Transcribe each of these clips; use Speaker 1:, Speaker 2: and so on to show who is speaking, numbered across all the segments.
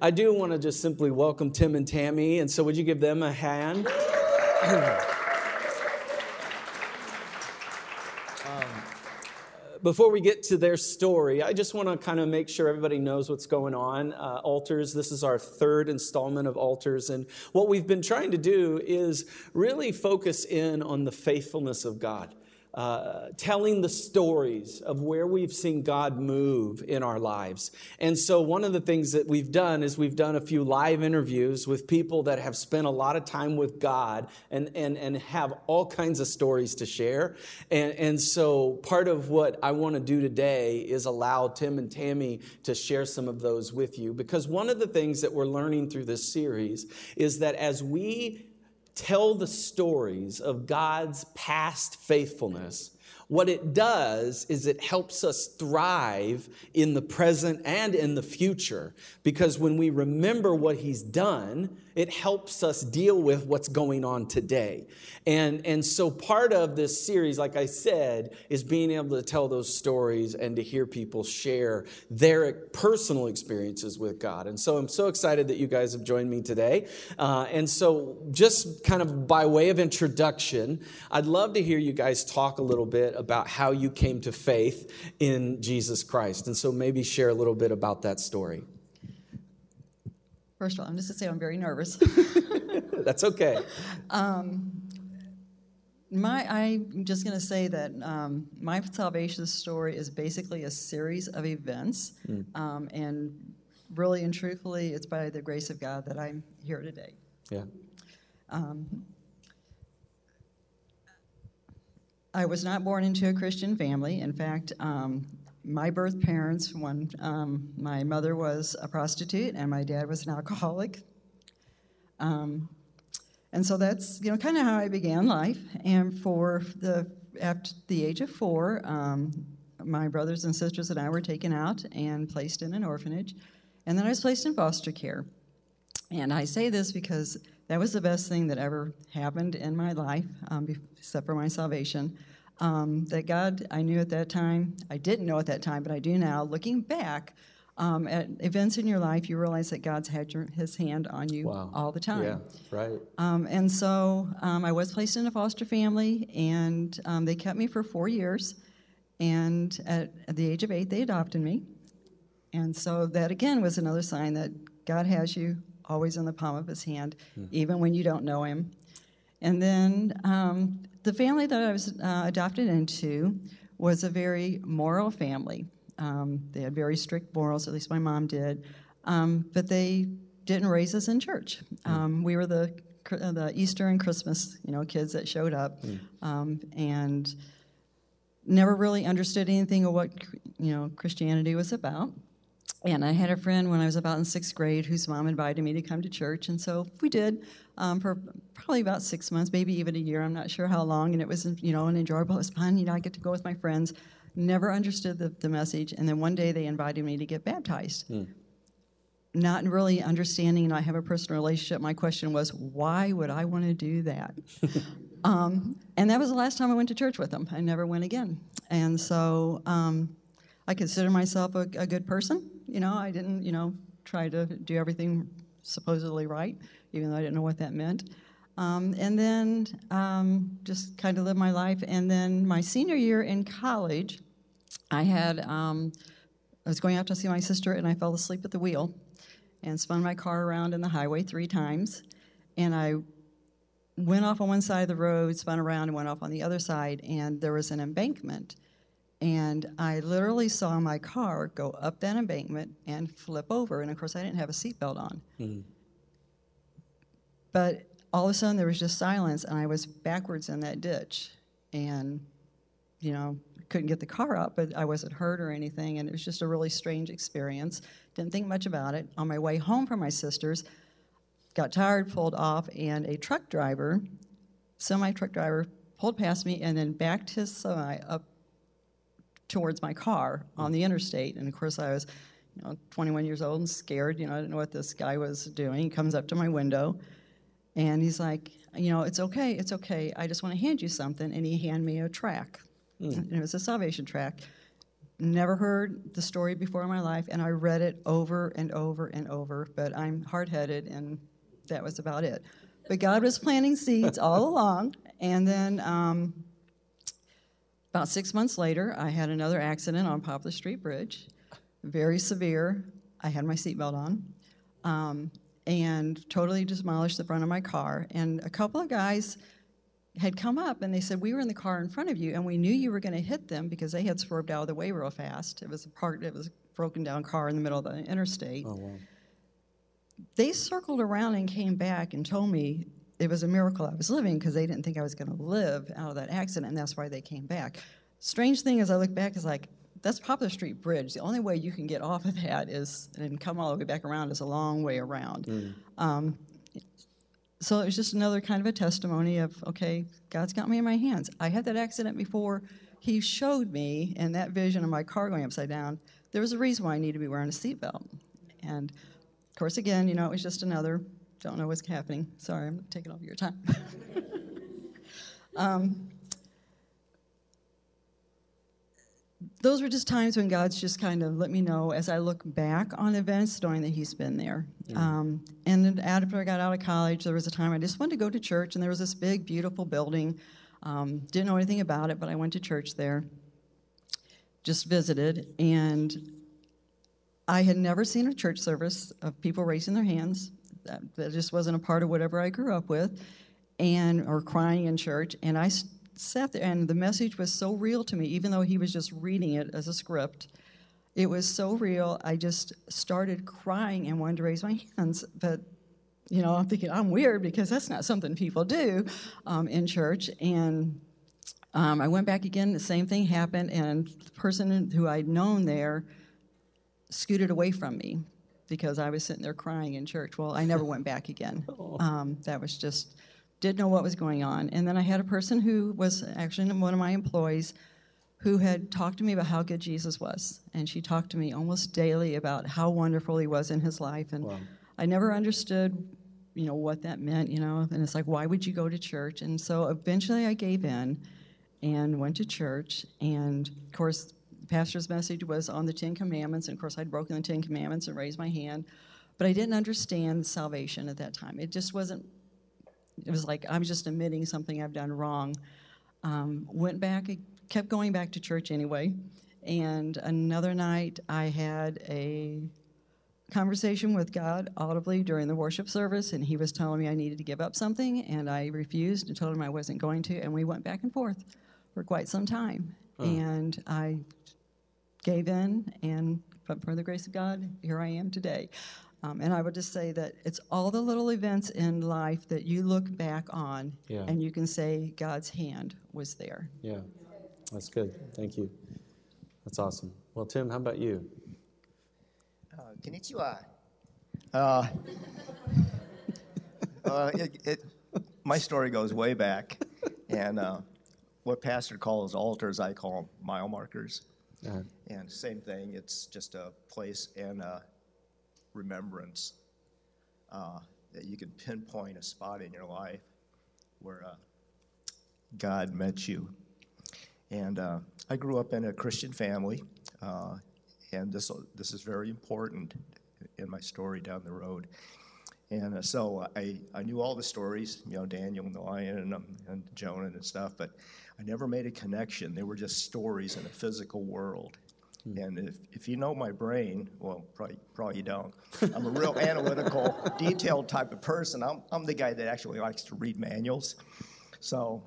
Speaker 1: I do want to just simply welcome Tim and Tammy. And so, would you give them a hand? before we get to their story, I just want to kind of make sure everybody knows what's going on. Uh, altars, this is our third installment of Altars. And what we've been trying to do is really focus in on the faithfulness of God uh, telling the stories of where we've seen God move in our lives. And so, one of the things that we've done is we've done a few live interviews with people that have spent a lot of time with God and, and, and have all kinds of stories to share. And, and so, part of what I want to do today is allow Tim and Tammy to share some of those with you. Because one of the things that we're learning through this series is that as we tell the stories of God's past faithfulness, what it does is it helps us thrive in the present and in the future. Because when we remember what He's done, it helps us deal with what's going on today. And, and so part of this series, like I said, is being able to tell those stories and to hear people share their personal experiences with God. And so I'm so excited that you guys have joined me today. Uh, and so, just kind of by way of introduction, I'd love to hear you guys talk a little bit about how you came to faith in Jesus Christ. And so, maybe share a little bit about that story.
Speaker 2: First of all, I'm just going to say I'm very nervous.
Speaker 1: That's okay. Um,
Speaker 2: my, I'm just going to say that um, my salvation story is basically a series of events, mm. um, and really and truthfully, it's by the grace of God that I'm here today.
Speaker 1: Yeah. Um,
Speaker 2: I was not born into a Christian family. In fact, um, my birth parents, one, um, my mother was a prostitute and my dad was an alcoholic. Um, and so that's you know kind of how I began life. And for the after the age of four, um, my brothers and sisters and I were taken out and placed in an orphanage, and then I was placed in foster care. And I say this because that was the best thing that ever happened in my life, um, except for my salvation um, that God, I knew at that time, I didn't know at that time, but I do now. Looking back um, at events in your life, you realize that God's had your, His hand on you wow. all the time.
Speaker 1: Yeah, right.
Speaker 2: Um, and so um, I was placed in a foster family, and um, they kept me for four years. And at, at the age of eight, they adopted me. And so that again was another sign that God has you always in the palm of His hand, mm. even when you don't know Him. And then um, the family that I was uh, adopted into was a very moral family. Um, they had very strict morals, at least my mom did, um, but they didn't raise us in church. Hmm. Um, we were the the Easter and Christmas, you know, kids that showed up, mm. and never really understood anything of what you know Christianity was about. And I had a friend when I was about in sixth grade whose mom invited me to come to church, and so we did um, for probably about six months, maybe even a year. I'm not sure how long, and it was you know an enjoyable. It was fun. You know, I get to go with my friends. Never understood the, the message, and then one day they invited me to get baptized. Hmm. Not really understanding, and I have a personal relationship. My question was, why would I want to do that? um, and that was the last time I went to church with them. I never went again, and so. Um, I consider myself a, a good person. You know, I didn't, you know, try to do everything supposedly right, even though I didn't know what that meant. Um, and then um, just kind of live my life. And then my senior year in college, I had um, I was going out to see my sister, and I fell asleep at the wheel, and spun my car around in the highway three times, and I went off on one side of the road, spun around, and went off on the other side, and there was an embankment and I literally saw my car go up that embankment and flip over. And of course, I didn't have a seatbelt on. Mm-hmm. But all of a sudden, there was just silence, and I was backwards in that ditch. And, you know, couldn't get the car up, but I wasn't hurt or anything. And it was just a really strange experience. Didn't think much about it. On my way home from my sister's, got tired, pulled off, and a truck driver, semi truck driver, pulled past me and then backed his semi up towards my car on the interstate. And of course, I was, you know, 21 years old and scared. You know, I didn't know what this guy was doing. He comes up to my window, and he's like, you know, it's okay, it's okay. I just want to hand you something. And he handed me a track. Mm. And it was a salvation track. never heard the story before in my life, and I read it over and over and over, but I'm hard headed, and that was about it. But God was planting seeds all along, and then um, about six months later, I had another accident on Poplar Street Bridge, very severe. I had my seatbelt on. Um, and totally demolished the front of my car. And a couple of guys had come up and they said, We were in the car in front of you and we knew you were going to hit them because they had swerved out of the way real fast. It was a part, it was a broken down car in the middle of the interstate.
Speaker 1: Oh, wow.
Speaker 2: They circled around and came back and told me it was a miracle I was living because they didn't think I was going to live out of that accident and that's why they came back. Strange thing as I look back is like, that's Poplar Street Bridge. The only way you can get off of that is and come all the way back around is a long way around.
Speaker 1: Mm.
Speaker 2: Um, so it was just another kind of a testimony of okay, God's got me in my hands. I had that accident before. He showed me in that vision of my car going upside down. There was a reason why I need to be wearing a seatbelt, and of course, again, you know, it was just another. Don't know what's happening. Sorry, I'm taking all your time. um, those were just times when God's just kind of let me know as I look back on events, knowing that He's been there. Um, and after I got out of college, there was a time I just wanted to go to church, and there was this big, beautiful building. Um, didn't know anything about it, but I went to church there, just visited, and I had never seen a church service of people raising their hands. That, just wasn't a part of whatever I grew up with, and or crying in church. And I sat there, and the message was so real to me, even though he was just reading it as a script. It was so real. I just started crying and wanted to raise my hands, but you know, I'm thinking I'm weird because that's not something people do um, in church. And um, I went back again. The same thing happened, and the person who I'd known there scooted away from me because I was sitting there crying in church. Well, I never went back again. Um, that was just didn't know what was going on. And then I had a person who was actually one of my employees who had talked to me about how good Jesus was. And she talked to me almost daily about how wonderful he was in his life. And
Speaker 1: Wow.
Speaker 2: I never understood, you know, what that meant, you know. And it's like, why would you go to church? And so eventually I gave in and went to church. And of course, pastor's message was on the Ten Commandments. And of course, I'd broken the Ten Commandments and raised my hand. But I didn't understand salvation at that time. It just wasn't it was like I'm just admitting something I've done wrong. Um, went back, kept going back to church anyway. And another night, I had a conversation with God audibly during the worship service, and He was telling me I needed to give up something, and I refused and told Him I wasn't going to, and we went back and forth for quite some time. And I gave in, and but for the grace of God, here I am today. Um, and I would just say that it's all the little events in life that you look back on
Speaker 1: Yeah.
Speaker 2: and you can say God's hand was there.
Speaker 1: Yeah, that's good. Thank you. That's awesome. Well, Tim, how about you?
Speaker 3: Uh, konnichiwa. Uh, uh, it, it, my story goes way back, and uh, what Pastor calls altars, I call 'em mile markers. And same thing, it's just a place and a remembrance uh, that you can pinpoint a spot in your life where uh, God met you. And uh, I grew up in a Christian family, uh, and this this is very important in my story down the road. And uh, so I, I knew all the stories, you know, Daniel and the lion and, um, and Jonah and stuff, but I never made a connection. They were just stories in a physical world. And if, if you know my brain, well, probably, probably you don't. I'm a real analytical, detailed type of person. I'm, I'm the guy that actually likes to read manuals. So,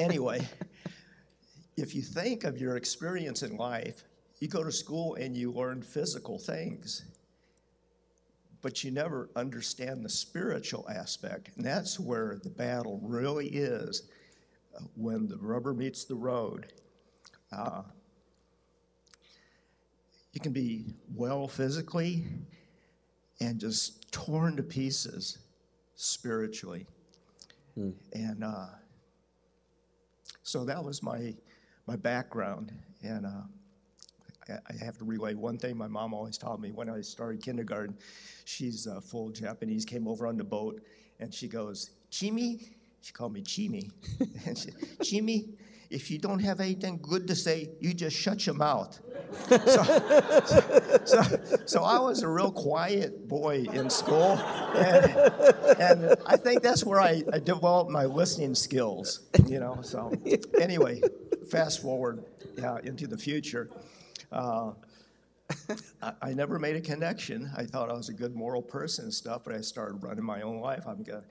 Speaker 3: anyway, if you think of your experience in life, you go to school and you learn physical things, but you never understand the spiritual aspect. And that's where the battle really is uh, when the rubber meets the road. Uh, you can be well physically and just torn to pieces spiritually. And uh, so that was my my background, and uh, I, have to relay one thing my mom always taught me when I started kindergarten. She's uh, full Japanese, came over on the boat, and she goes, "Chimi," she called me Chimi, and she, "Chimi, if you don't have anything good to say, you just shut your mouth. so, so, so I was a real quiet boy in school, and, and I think that's where I, I developed my listening skills. You know. So anyway, fast forward yeah, into the future. Uh, I, I never made a connection. I thought I was a good moral person and stuff, but I started running my own life. I'm gonna,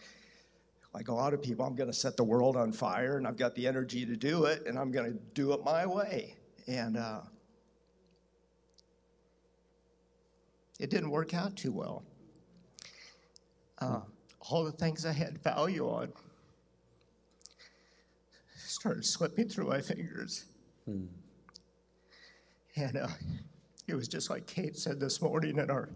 Speaker 3: like a lot of people, I'm gonna set the world on fire, and I've got the energy to do it, and I'm gonna do it my way. And uh, it didn't work out too well. Uh, all the things I had value on started slipping through my fingers. Hmm. And uh, it was just like Kate said this morning in our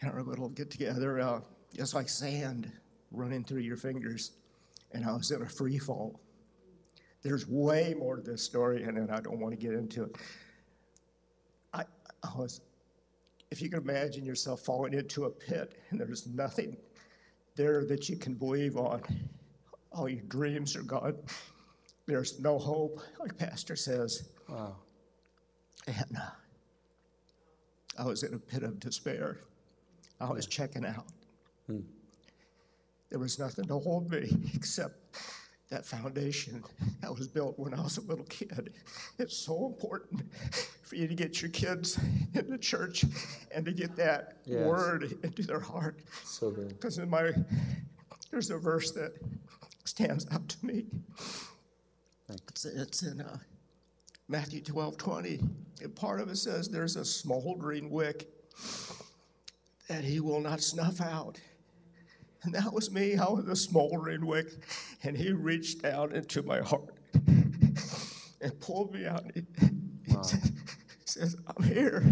Speaker 3: in our little get together, uh, just like sand running through your fingers. And I was in a free fall. There's way more to this story, and I don't want to get into it. I, I was, if you can imagine yourself falling into a pit and there's nothing there that you can believe on, all your dreams are gone. There's no hope, like Pastor says. Wow. And uh, I was in a pit of despair. I was checking out. Hmm. There was nothing to hold me except that foundation that was built when I was a little kid. It's so important for you to get your kids in the church and to get that yes. word into their heart. So good. Because in my there's a verse that stands out to me. It's, it's in uh, Matthew 12 20. And part of it says, There's a smoldering wick that he will not snuff out. And that was me. I was a smoldering wick. And he reached down into my heart and pulled me out. He wow. says, I'm here.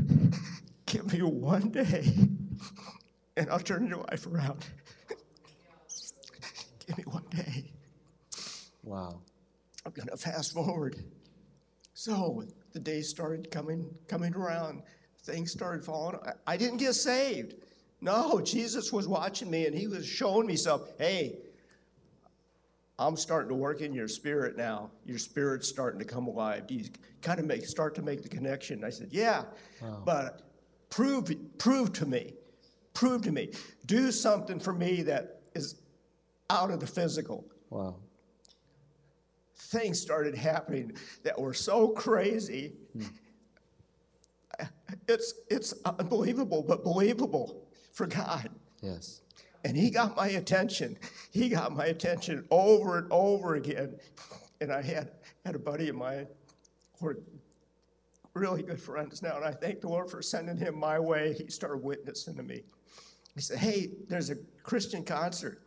Speaker 3: Give me one day, and I'll turn your life around. Give me one day.
Speaker 1: Wow.
Speaker 3: I'm going to fast forward. So the days started coming coming around. Things started falling. I, I didn't get saved. No, Jesus was watching me and he was showing me stuff. Hey, I'm starting to work in your spirit now. Your spirit's starting to come alive. Do you kind of make start to make the connection? I said, Yeah, wow. but prove prove to me, prove to me, do something for me that is out of the physical.
Speaker 1: Wow
Speaker 3: things started happening that were so crazy. It's, it's unbelievable, but believable for God.
Speaker 1: Yes.
Speaker 3: And he got my attention. He got my attention over and over again. And I had, had a buddy of mine, we're really good friends now, and I thank the Lord for sending him my way. He started witnessing to me. He said, Hey, there's a Christian concert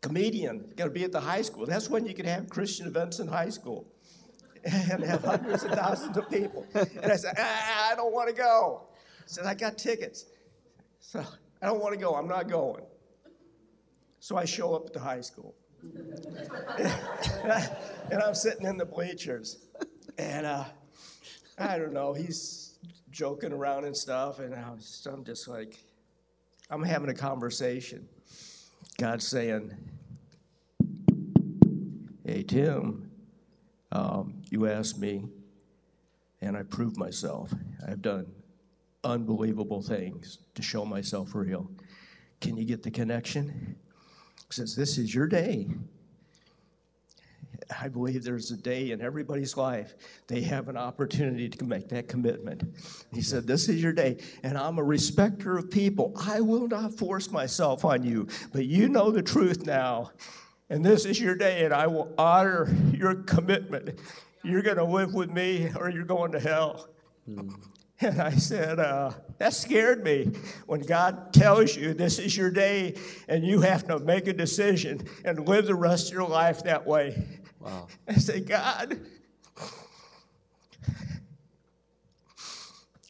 Speaker 3: comedian going to be at the high school. That's when you can have Christian events in high school and have hundreds of thousands of people. And I said, ah, I don't want to go. I said, I got tickets. So I don't want to go. I'm not going. So I show up at the high school. and I'm sitting in the bleachers. And uh, I don't know, he's joking around and stuff. And I'm just like, I'm having a conversation. God's saying, Hey, Tim, um, you asked me, and I proved myself. I've done unbelievable things to show myself real. Can you get the connection? He says, This is your day. I believe there's a day in everybody's life they have an opportunity to make that commitment. He said, This is your day, and I'm a respecter of people. I will not force myself on you, but you know the truth now, and this is your day, and I will honor your commitment. You're going to live with me, or you're going to hell. Hmm. And I said, uh, That scared me. When God tells you this is your day, and you have to make a decision and live the rest of your life that way. Wow. I say, God,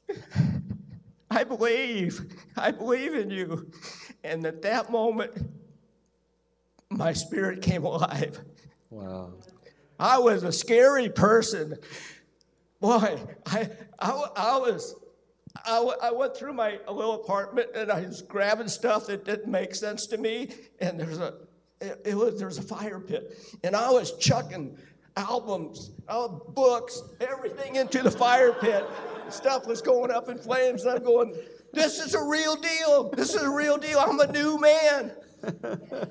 Speaker 3: I believe, I believe in you. And at that moment, my spirit came alive.
Speaker 1: Wow.
Speaker 3: I was a scary person. Boy, I, I, I was, I, I went through my little apartment and I was grabbing stuff that didn't make sense to me. And there's a, it, was, there was a fire pit. And I was chucking albums, uh, books, everything into the fire pit. Stuff was going up in flames, and I'm going, This is a real deal. This is a real deal. I'm a new man.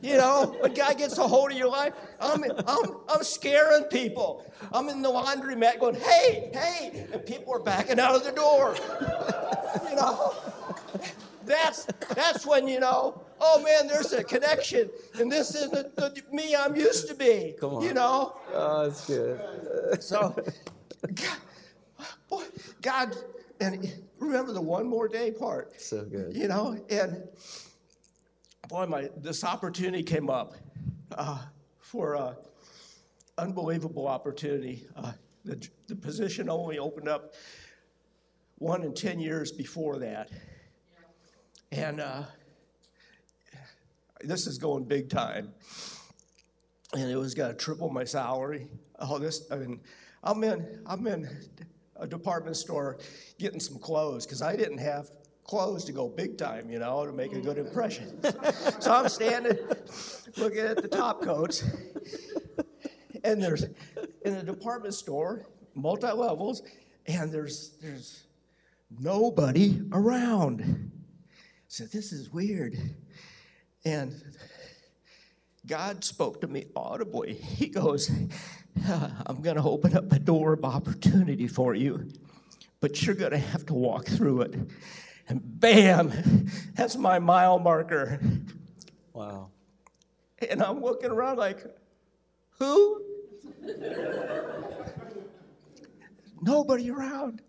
Speaker 3: You know, when God gets a hold of your life, I'm, I'm, I'm scaring people. I'm in the laundromat going, hey, hey, and people are backing out of the door. You know, that's, that's when, you know, oh man, there's a connection, and this isn't the me I'm used to be.
Speaker 1: Come on.
Speaker 3: You know?
Speaker 1: Oh, that's good.
Speaker 3: So, God, boy, God, and remember the one more day part.
Speaker 1: So good.
Speaker 3: You know, and boy, my this opportunity came up uh, for a unbelievable opportunity. Uh, the, the position only opened up one in ten years before that, and uh, this is going big time. And it was to triple my salary. All this, I mean, I'm in, I'm in a department store getting some clothes because I didn't have clothes to go big time, you know, to make a good impression. so I'm standing looking at the top coats, and there's in the department store, multi levels, and there's there's nobody around. So this is weird. And God spoke to me audibly. He goes, I'm going to open up a door of opportunity for you, but you're going to have to walk through it. And bam, that's my mile marker.
Speaker 1: Wow.
Speaker 3: And I'm looking around like, who? Nobody around.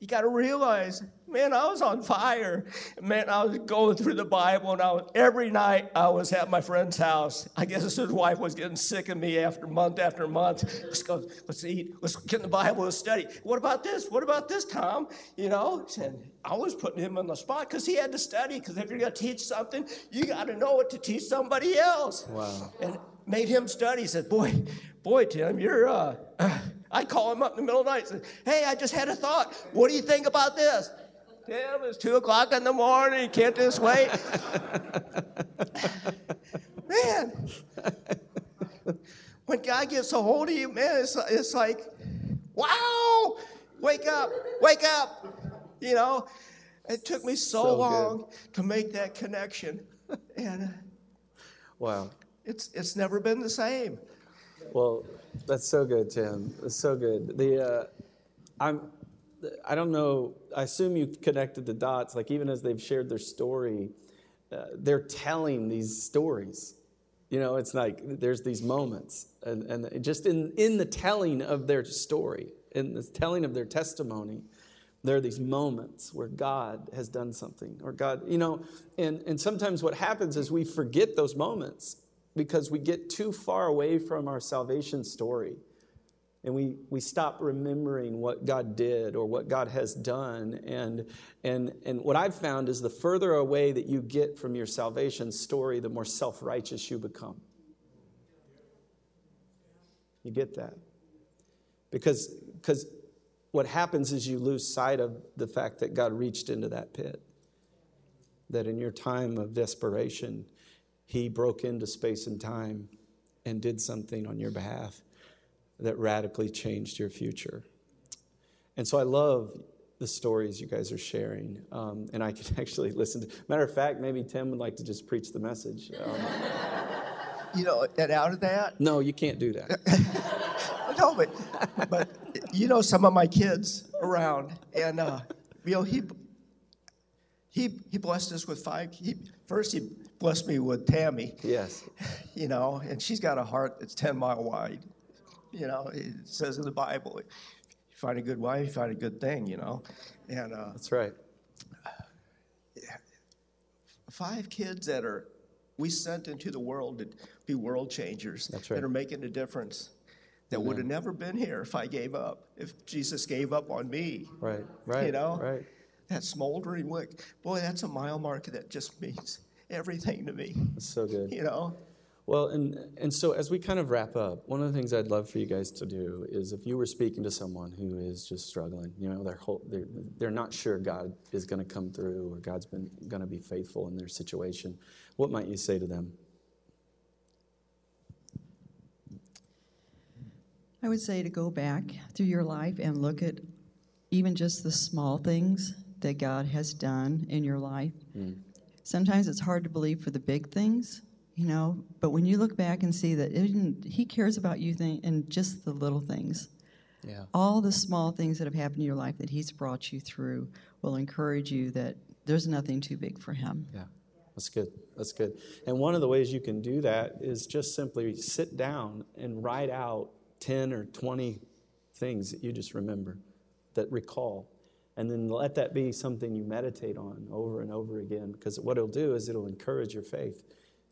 Speaker 3: You got to realize, man, I was on fire. Man, I was going through the Bible, and I was, every night I was at my friend's house. I guess his wife was getting sick of me after month after month. Let's go, let's eat, let's get in the Bible, let's study. What about this? What about this, Tom? You know, and I was putting him on the spot because he had to study. Because if you're going to teach something, you got to know it to teach somebody else.
Speaker 1: Wow.
Speaker 3: And made him study. He said, "Boy, boy, Tim, you're." Uh, I call him up in the middle of the night and say, Hey, I just had a thought. What do you think about this? Tim, it's two o'clock in the morning. Can't this wait? man, when God gets a hold of you, man, it's, it's like, wow, wake up, wake up. You know, it took me so,
Speaker 1: So good.
Speaker 3: long to make that connection. And
Speaker 1: Wow.
Speaker 3: it's, it's never been the same.
Speaker 1: Well, that's so good, Tim. That's so good. The uh, I'm I don't know. I assume you've connected the dots. Like even as they've shared their story, uh, they're telling these stories. You know, it's like there's these moments, and, and just in in the telling of their story, in the telling of their testimony, there are these moments where God has done something, or God, you know, and and sometimes what happens is we forget those moments because we get too far away from our salvation story and we, we stop remembering what God did or what God has done. And, and, and what I've found is the further away that you get from your salvation story, the more self righteous you become. You get that? Because, because what happens is you lose sight of the fact that God reached into that pit. That in your time of desperation, He broke into space and time and did something on your behalf that radically changed your future. And so I love the stories you guys are sharing. Um, and I can actually listen to. Matter of fact, maybe Tim would like to just preach the message. Um,
Speaker 3: You know, and out of that,
Speaker 1: no, you can't do that.
Speaker 3: no, but but you know some of my kids around, and uh, you know he he he blessed us with five. He, first, he blessed me with Tammy,
Speaker 1: Yes.
Speaker 3: you know, and she's got a heart that's ten mile wide. You know, it says in the Bible, you find a good wife, you find a good thing. You know, and uh,
Speaker 1: That's right.
Speaker 3: five kids that are we sent into the world to be world changers
Speaker 1: right.
Speaker 3: that are making a difference that would have never been here if I gave up, if Jesus gave up on me.
Speaker 1: Right. Right.
Speaker 3: You know?
Speaker 1: Right.
Speaker 3: That smoldering wick, boy, that's a mile marker that just means everything to me.
Speaker 1: That's so good.
Speaker 3: You know?
Speaker 1: Well, and, and so as we kind of wrap up, one of the things I'd love for you guys to do is if you were speaking to someone who is just struggling, you know, they're, whole, they're, they're not sure God is going to come through or God's been going to be faithful in their situation, what might you say to them?
Speaker 2: I would say to go back through your life and look at even just the small things that God has done in your life. Hmm. Sometimes it's hard to believe for the big things, you know, but when you look back and see that He cares about you th- in just the little things,
Speaker 1: Yeah.
Speaker 2: all the small things that have happened in your life that He's brought you through will encourage you that there's nothing too big for Him.
Speaker 1: Yeah, that's good. That's good. And one of the ways you can do that is just simply sit down and write out 10 or 20 things that you just remember, that recall. And then let that be something you meditate on over and over again. Because what it'll do is it'll encourage your faith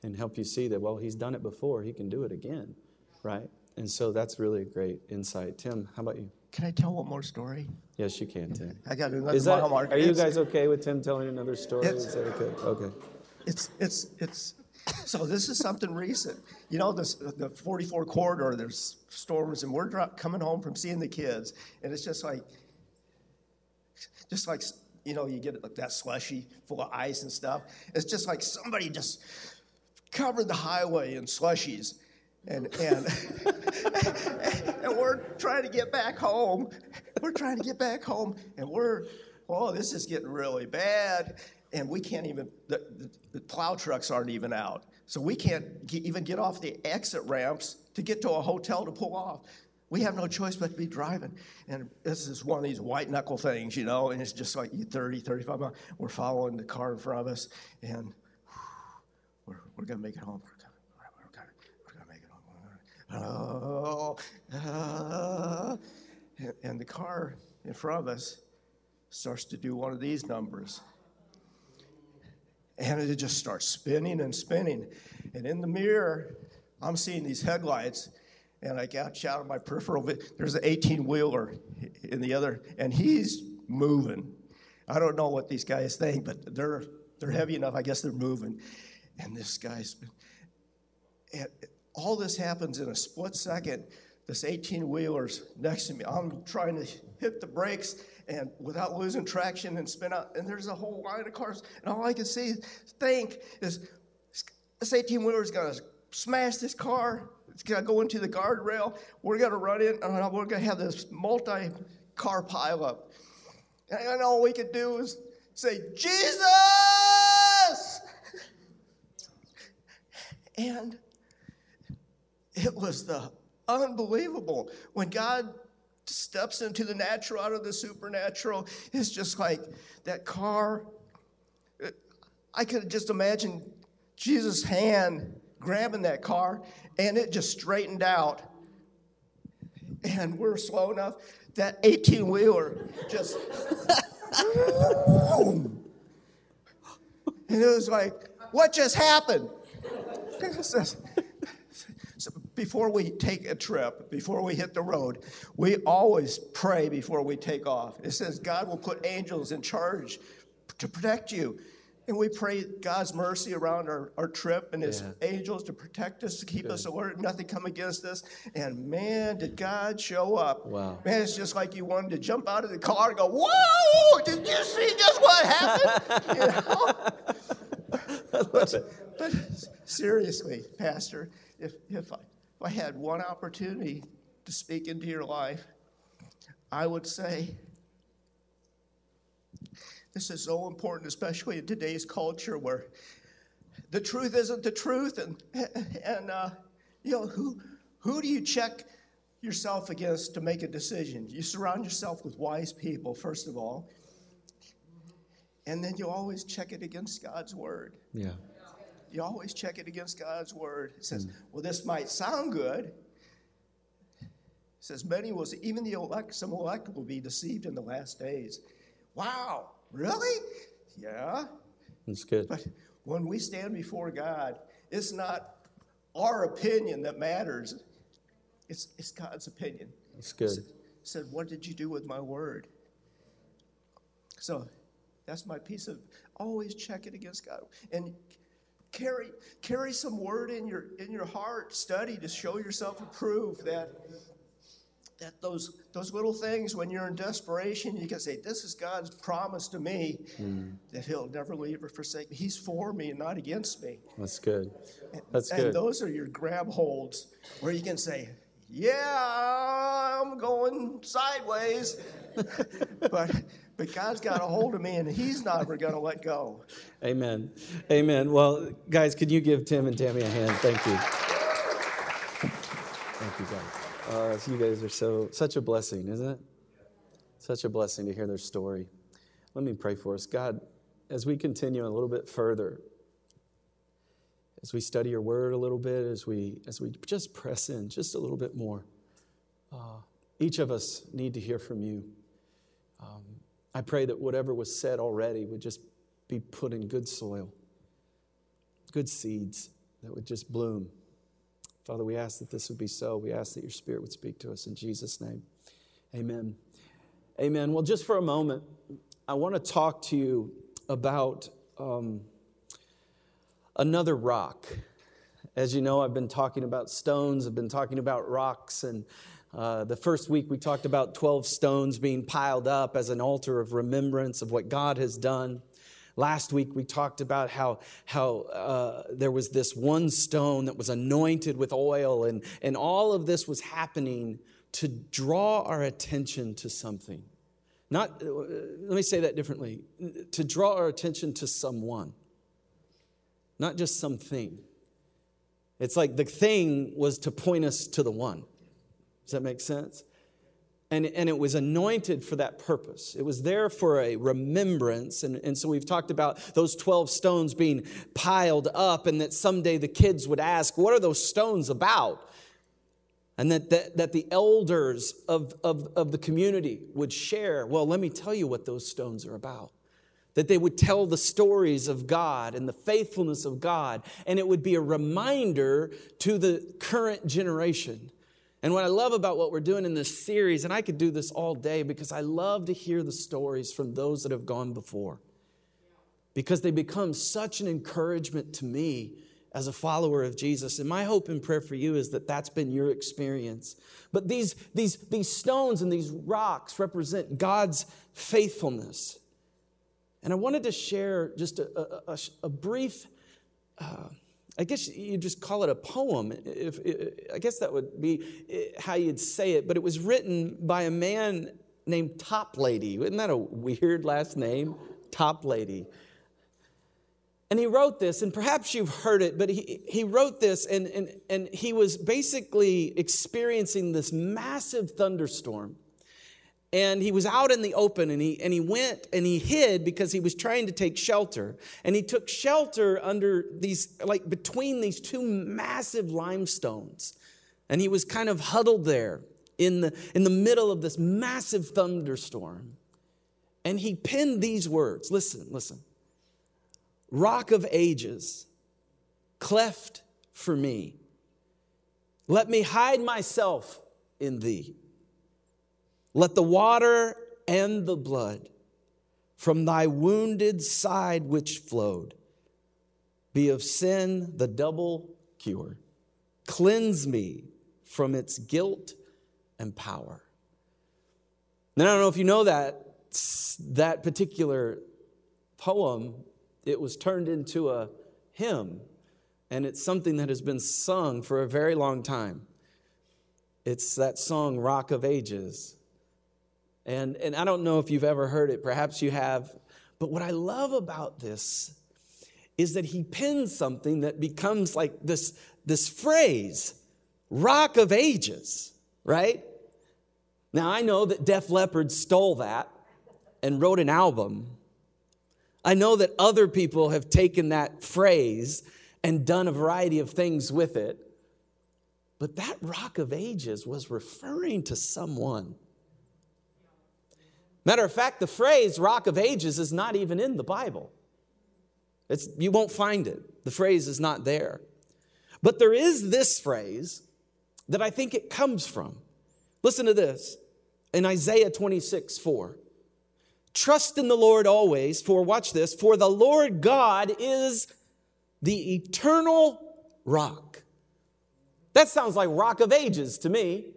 Speaker 1: and help you see that, well, he's done it before, he can do it again, right? And so that's really a great insight. Tim, how about you?
Speaker 3: Can I tell one more story?
Speaker 1: Yes, you can, Tim.
Speaker 3: I got another
Speaker 1: Is that, are you guys okay with Tim telling another story?
Speaker 3: It's-
Speaker 1: Is that okay? Okay.
Speaker 3: It's it's it's. So this is something recent. You know, this the 44 corridor. There's storms, and we're dro- coming home from seeing the kids, and it's just like, just like you know, you get like that slushy full of ice and stuff. It's just like somebody just covered the highway in slushies, and and and we're trying to get back home. We're trying to get back home, and we're oh, this is getting really bad, and we can't even the, the, the plow trucks aren't even out, so we can't ge- even get off the exit ramps to get to a hotel to pull off. We have no choice but to be driving. And this is one of these white knuckle things, you know, and it's just like you 30, 35 miles. We're following the car in front of us, and we're, we're going to make it home. We're going we're we're gonna make it home. Oh, ah. and, and the car in front of us starts to do one of these numbers. And it just starts spinning and spinning. And in the mirror, I'm seeing these headlights, and I got out of my peripheral. There's an 18 wheeler in the other, and he's moving. I don't know what these guys think, but they're they're heavy enough. I guess they're moving. And this guy's been, and all this happens in a split second. This 18 wheeler's next to me. I'm trying to hit the brakes and without losing traction and spin out. And there's a whole line of cars. And all I can see, think is this 18 wheeler is going to smash this car. It's going to go into the guardrail. We're going to run in and we're going to have this multi car pileup. And all we could do is say, Jesus! And it was the unbelievable. When God steps into the natural out of the supernatural, it's just like that car. I could just imagine Jesus' hand grabbing that car and it just straightened out. And we're slow enough. That 18 wheeler just. and it was like, what just happened? So before we take a trip, before we hit the road, we always pray before we take off. It says God will put angels in charge to protect you. And we pray God's mercy around our, our trip and His
Speaker 1: Yeah.
Speaker 3: angels to protect us, to keep us alert, nothing come against us. And man, did God show up.
Speaker 1: Wow.
Speaker 3: Man, it's just like you wanted to jump out of the car and go, Whoa, did you see just what happened? You know? but, but seriously, Pastor, if, if, I, if I had one opportunity to speak into your life, I would say this is so important, especially in today's culture where the truth isn't the truth, and and uh, you know who who do you check yourself against to make a decision? You surround yourself with wise people first of all, and then you always check it against God's word.
Speaker 1: Yeah.
Speaker 3: You always check it against God's word. It says, hmm. well, this might sound good. It says, many will, even the elect, some elect will be deceived in the last days. Wow, really? Yeah.
Speaker 1: That's good.
Speaker 3: But when we stand before God, it's not our opinion that matters. It's, it's God's opinion.
Speaker 1: That's good.
Speaker 3: Said, what did you do with my word? So that's my piece of always check it against God. And carry carry some word in your in your heart, study to show yourself approved that that those those little things when you're in desperation, you can say, This is God's promise to me hmm. that He'll never leave or forsake me. He's for me and not against me.
Speaker 1: That's good. That's
Speaker 3: and
Speaker 1: good.
Speaker 3: those are your grab holds where you can say, yeah, I'm going sideways. but but God's got a hold of me and he's never going to let go.
Speaker 1: Amen. Amen. Well, guys, can you give Tim and Tammy a hand? Thank you. Thank you, guys. Uh, you guys are so such a blessing, isn't it? Such a blessing to hear their story. Let me pray for us. God, as we continue a little bit further, as we study your word a little bit, as we as we just press in just a little bit more, uh, each of us need to hear from you. Um, I pray that whatever was said already would just be put in good soil, good seeds that would just bloom. Father, we ask that this would be so. We ask that your Spirit would speak to us in Jesus' name. Amen. Amen. Well, just for a moment, I want to talk to you about um, another rock. As you know, I've been talking about stones, I've been talking about rocks, and uh, the first week we talked about 12 stones being piled up as an altar of remembrance of what God has done. Last week we talked about how, how uh, there was this one stone that was anointed with oil, and, and all of this was happening to draw our attention to something. Not, uh, let me say that differently to draw our attention to someone, not just something. It's like the thing was to point us to the one. Does that make sense? And, and it was anointed for that purpose. It was there for a remembrance. And, and so we've talked about those 12 stones being piled up, and that someday the kids would ask, What are those stones about? And that, that, that the elders of, of, of the community would share, Well, let me tell you what those stones are about that they would tell the stories of God and the faithfulness of God, and it would be a reminder to the current generation and what I love about what we're doing in this series, and I could do this all day because I love to hear the stories from those that have gone before. Because they become such an encouragement to me as a follower of Jesus. And my hope and prayer for you is that that's been your experience. But these, these, these stones and these rocks represent God's faithfulness. And I wanted to share just a, a, a brief. Uh, I guess you just call it a poem. If, I guess that would be how you'd say it, but it was written by a man named Toplady. Isn't that a weird last name? Toplady. And he wrote this, and perhaps you've heard it, but he, he wrote this, and, and, and he was basically experiencing this massive thunderstorm and he was out in the open and he, and he went and he hid because he was trying to take shelter. And he took shelter under these like between these two massive limestones. And he was kind of huddled there in the in the middle of this massive thunderstorm. And he penned these words. Listen listen. Rock of ages cleft for me. Let me hide myself in thee let the water and the blood from thy wounded side which flowed be of sin the double cure. Cleanse me from its guilt and power. Now, I don't know if you know that, that particular poem, it was turned into a hymn, and it's something that has been sung for a very long time. It's that song, Rock of Ages. And, and I don't know if you've ever heard it, perhaps you have. But what I love about this is that he pins something that becomes like this, this phrase, rock of ages, right? Now, I know that Def Leppard stole that and wrote an album. I know that other people have taken that phrase and done a variety of things with it. But that rock of ages was referring to someone Matter of fact, the phrase rock of ages is not even in the Bible. It's, you won't find it. The phrase is not there. But there is this phrase that I think it comes from. Listen to this in Isaiah 26 4. Trust in the Lord always, for watch this, for the Lord God is the eternal rock. That sounds like rock of ages to me.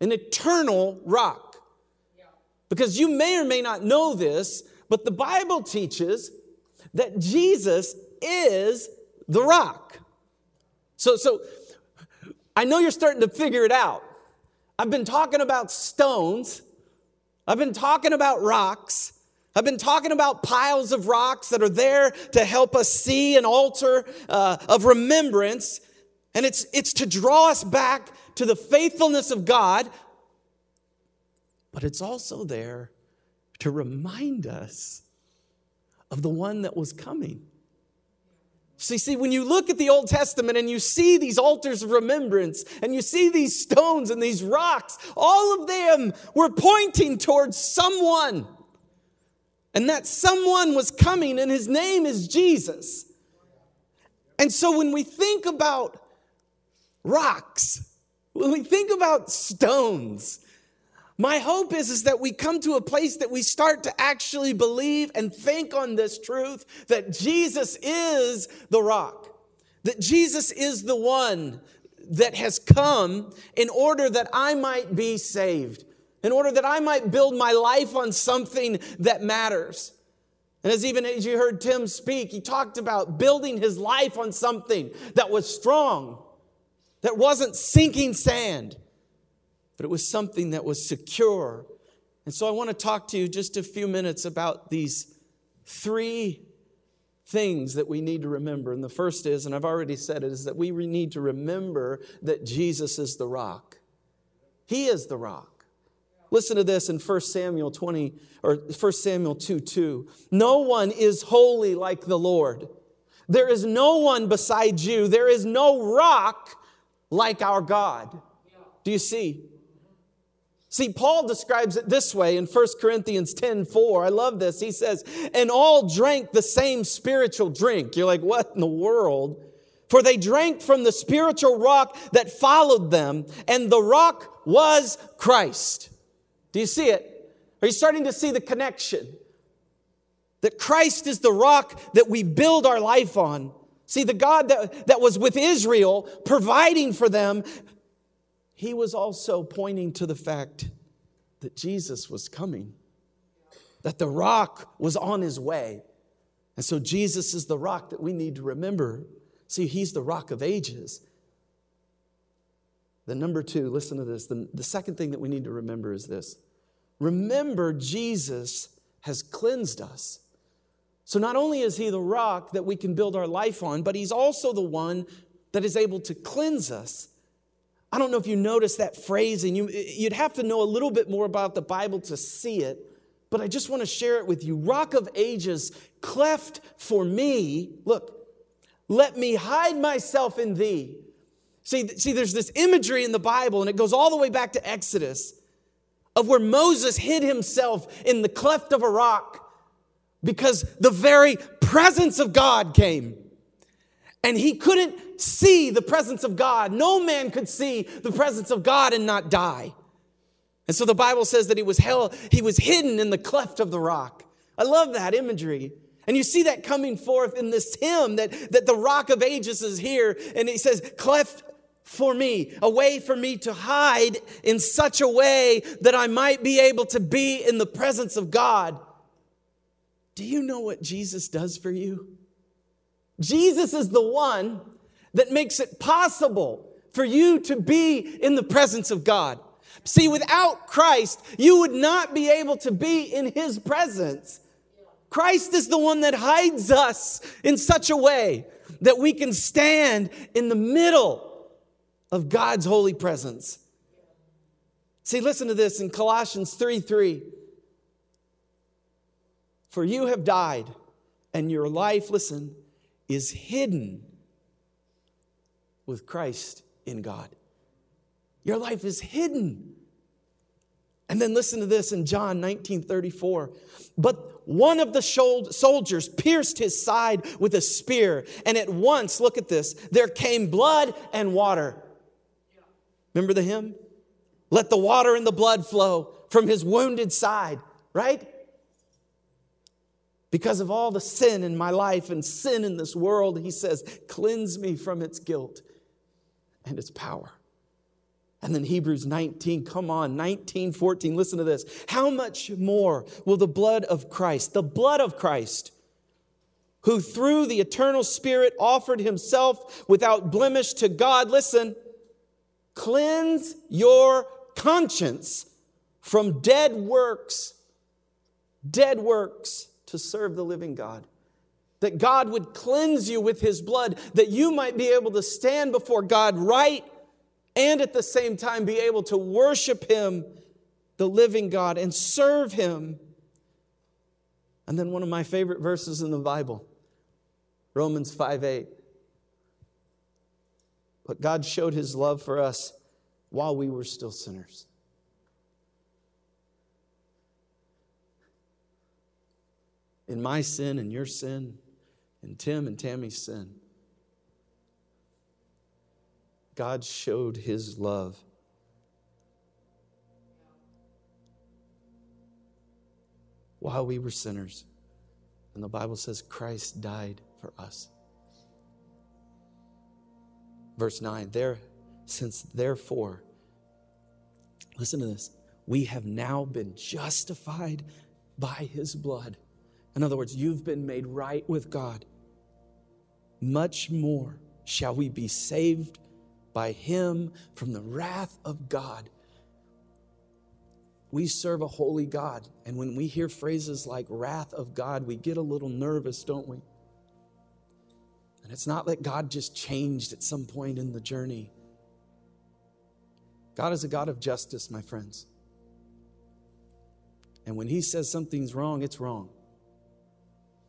Speaker 1: An eternal rock. Because you may or may not know this, but the Bible teaches that Jesus is the rock. So, so I know you're starting to figure it out. I've been talking about stones, I've been talking about rocks. I've been talking about piles of rocks that are there to help us see an altar uh, of remembrance. And it's, it's to draw us back to the faithfulness of God, but it's also there to remind us of the one that was coming. See, see, when you look at the Old Testament and you see these altars of remembrance and you see these stones and these rocks, all of them were pointing towards someone. And that someone was coming, and his name is Jesus. And so when we think about rocks, when we think about stones, my hope is, is that we come to a place that we start to actually believe and think on this truth that Jesus is the rock, that Jesus is the one that has come in order that I might be saved, in order that I might build my life on something that matters. And as even as you heard Tim speak, he talked about building his life on something that was strong, that wasn't sinking sand but it was something that was secure. And so I want to talk to you just a few minutes about these three things that we need to remember. And the first is, and I've already said it, is that we need to remember that Jesus is the rock. He is the rock. Listen to this in 1 Samuel 20 or 1 Samuel 2 2. No one is holy like the Lord. There is no one beside you. There is no rock like our God. Do you see? See, Paul describes it this way in 1 Corinthians 10 4. I love this. He says, And all drank the same spiritual drink. You're like, What in the world? For they drank from the spiritual rock that followed them, and the rock was Christ. Do you see it? Are you starting to see the connection? That Christ is the rock that we build our life on. See, the God that, that was with Israel, providing for them, he was also pointing to the fact that Jesus was coming, that the rock was on his way. And so Jesus is the rock that we need to remember. See, he's the rock of ages. The number two, listen to this. The, the second thing that we need to remember is this remember, Jesus has cleansed us. So not only is he the rock that we can build our life on, but he's also the one that is able to cleanse us. I don't know if you noticed that phrase, and you, you'd have to know a little bit more about the Bible to see it, but I just want to share it with you. Rock of ages, cleft for me. Look, let me hide myself in thee. See, see, there's this imagery in the Bible, and it goes all the way back to Exodus of where Moses hid himself in the cleft of a rock because the very presence of God came. And he couldn't see the presence of God. No man could see the presence of God and not die. And so the Bible says that he was held, he was hidden in the cleft of the rock. I love that imagery. And you see that coming forth in this hymn that, that the rock of ages is here. And he says, cleft for me, a way for me to hide in such a way that I might be able to be in the presence of God. Do you know what Jesus does for you? Jesus is the one that makes it possible for you to be in the presence of God. See, without Christ, you would not be able to be in His presence. Christ is the one that hides us in such a way that we can stand in the middle of God's holy presence. See, listen to this in Colossians 3 3. For you have died, and your life, listen, is hidden with Christ in God. Your life is hidden. And then listen to this in John 19 34. But one of the soldiers pierced his side with a spear, and at once, look at this, there came blood and water. Remember the hymn? Let the water and the blood flow from his wounded side, right? Because of all the sin in my life and sin in this world, he says, cleanse me from its guilt and its power. And then Hebrews 19, come on, 19, 14, listen to this. How much more will the blood of Christ, the blood of Christ, who through the eternal Spirit offered himself without blemish to God, listen, cleanse your conscience from dead works, dead works to serve the living God. That God would cleanse you with his blood, that you might be able to stand before God right and at the same time be able to worship him, the living God, and serve him. And then one of my favorite verses in the Bible, Romans 5 8. But God showed his love for us while we were still sinners. In my sin and your sin, in Tim and Tammy's sin, God showed his love. While we were sinners. And the Bible says Christ died for us. Verse 9, there, since therefore, listen to this, we have now been justified by his blood. In other words, you've been made right with God. Much more shall we be saved by him from the wrath of God. We serve a holy God, and when we hear phrases like wrath of God, we get a little nervous, don't we? And it's not that God just changed at some point in the journey. God is a God of justice, my friends. And when He says something's wrong, it's wrong.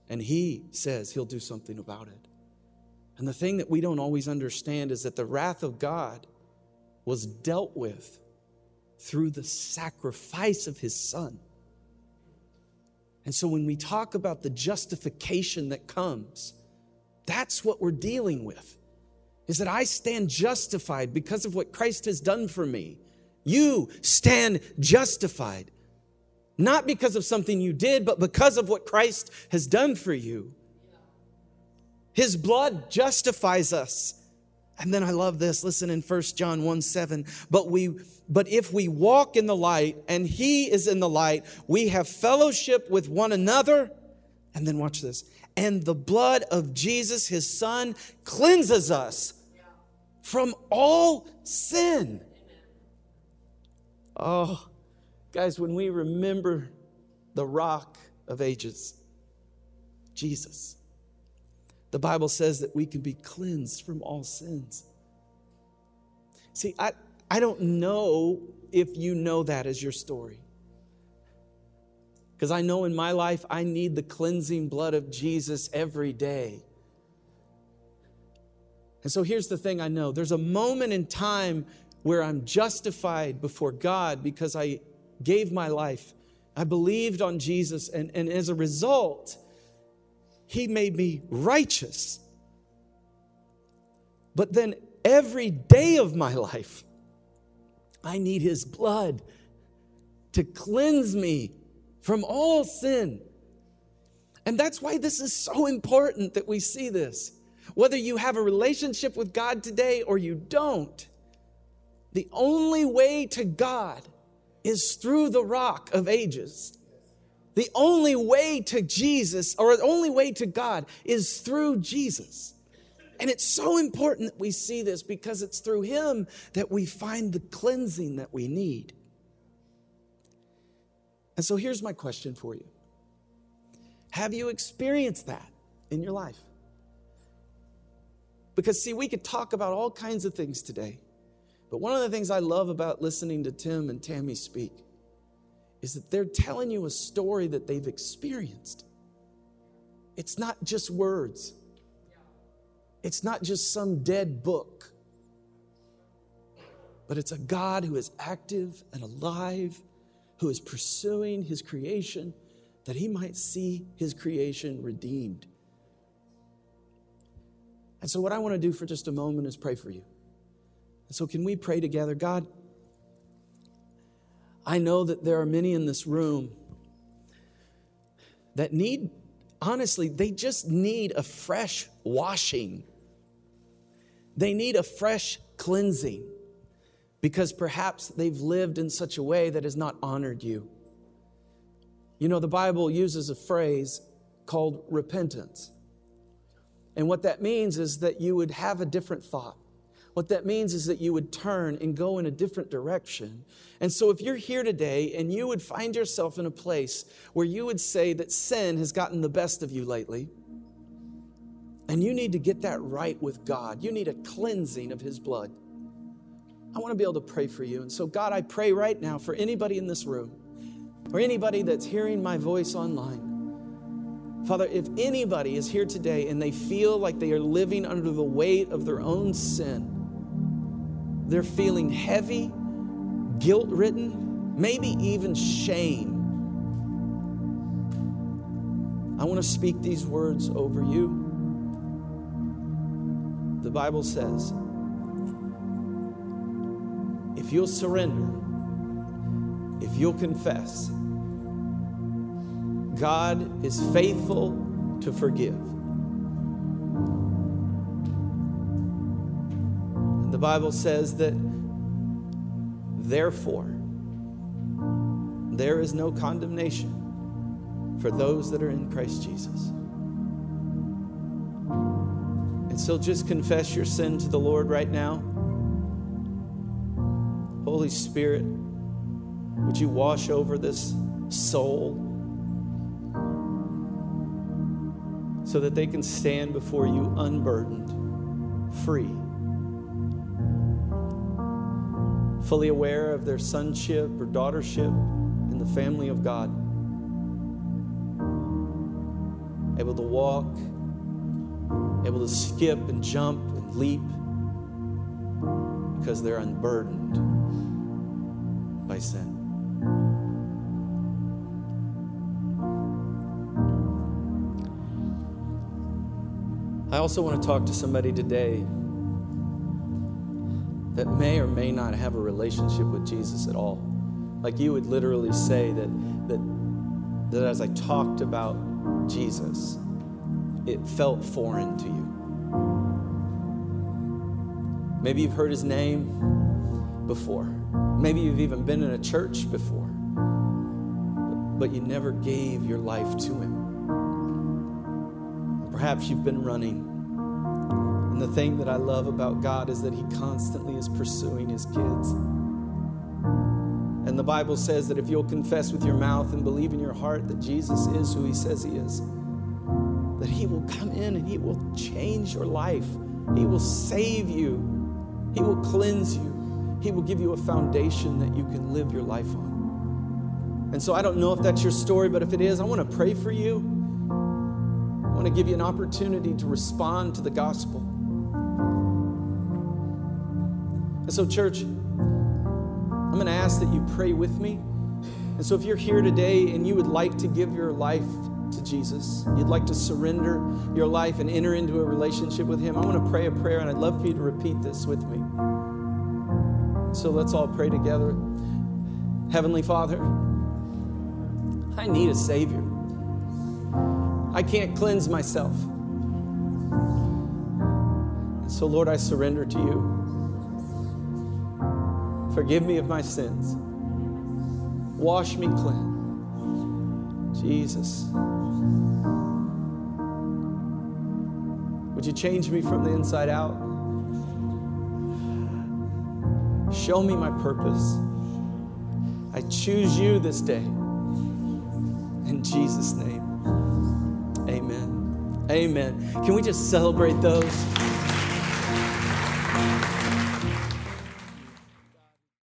Speaker 1: And He says He'll do something about it. And the thing that we don't always understand is that the wrath of God was dealt with through the sacrifice of His Son. And so when we talk about the justification that comes, that's what we're dealing with. Is that I stand justified because of what Christ has done for me. You stand justified. Not because of something you did, but because of what Christ has done for you. His blood justifies us. And then I love this. Listen in 1 John 1 7. But we but if we walk in the light and he is in the light, we have fellowship with one another. And then watch this and the blood of Jesus, his son, cleanses us from all sin. Oh, guys, when we remember the rock of ages, Jesus, the Bible says that we can be cleansed from all sins. See, I, I don't know if you know that as your story. Because I know in my life I need the cleansing blood of Jesus every day. And so here's the thing I know there's a moment in time where I'm justified before God because I gave my life. I believed on Jesus, and, and as a result, He made me righteous. But then every day of my life, I need His blood to cleanse me from all sin. And that's why this is so important that we see this. Whether you have a relationship with God today or you don't, the only way to God is through the rock of ages. The only way to Jesus, or the only way to God, is through Jesus. And it's so important that we see this because it's through Him that we find the cleansing that we need. And so here's my question for you Have you experienced that in your life? Because, see, we could talk about all kinds of things today, but one of the things I love about listening to Tim and Tammy speak is that they're telling you a story that they've experienced. It's not just words, it's not just some dead book, but it's a God who is active and alive who is pursuing his creation that he might see his creation redeemed. And so, what I want to do for just a moment is pray for you. And so, can we pray together? God, I know that there are many in this room that need, honestly, they just need a fresh washing. They need a fresh cleansing because perhaps they've lived in such a way that has not honored you. You know, the Bible uses a phrase called repentance. And what that means is that you would have a different thought. What that means is that you would turn and go in a different direction. And so, if you're here today and you would find yourself in a place where you would say that sin has gotten the best of you lately, and you need to get that right with God, you need a cleansing of His blood. I want to be able to pray for you. And so, God, I pray right now for anybody in this room or anybody that's hearing my voice online. Father, if anybody is here today and they feel like they are living under the weight of their own sin, they're feeling heavy, guilt ridden, maybe even shame. I want to speak these words over you. The Bible says, if you'll surrender, if you'll confess, God is faithful to forgive. The Bible says that, therefore, there is no condemnation for those that are in Christ Jesus. And so just confess your sin to the Lord right now. Holy Spirit, would you wash over this soul so that they can stand before you unburdened, free? Fully aware of their sonship or daughtership in the family of God, able to walk, able to skip and jump and leap because they're unburdened by sin. I also want to talk to somebody today that may or may not have a relationship with Jesus at all. Like you would literally say that, that, that as I talked about Jesus, it felt foreign to you. Maybe you've heard his name before. Maybe you've even been in a church before, but you never gave your life to him. Perhaps you've been running and the thing that I love about God is that He constantly is pursuing His kids. And the Bible says that if you'll confess with your mouth and believe in your heart that Jesus is who He says He is, that He will come in and He will change your life. He will save you. He will cleanse you. He will give you a foundation that you can live your life on. And so I don't know if that's your story, but if it is, I want to pray for you. I want to give you an opportunity to respond to the gospel. And so, church, I'm going to ask that you pray with me. And so, if you're here today and you would like to give your life to Jesus, you'd like to surrender your life and enter into a relationship with Him, I want to pray a prayer, and I'd love for you to repeat this with me. So, let's all pray together. Heavenly Father, I need a Savior. I can't cleanse myself. So, Lord, I surrender to you. Forgive me of my sins. Wash me clean. Jesus. Would you change me from the inside out? Show me my purpose. I choose you this day. In Jesus' name, amen. Amen. Can we just celebrate those?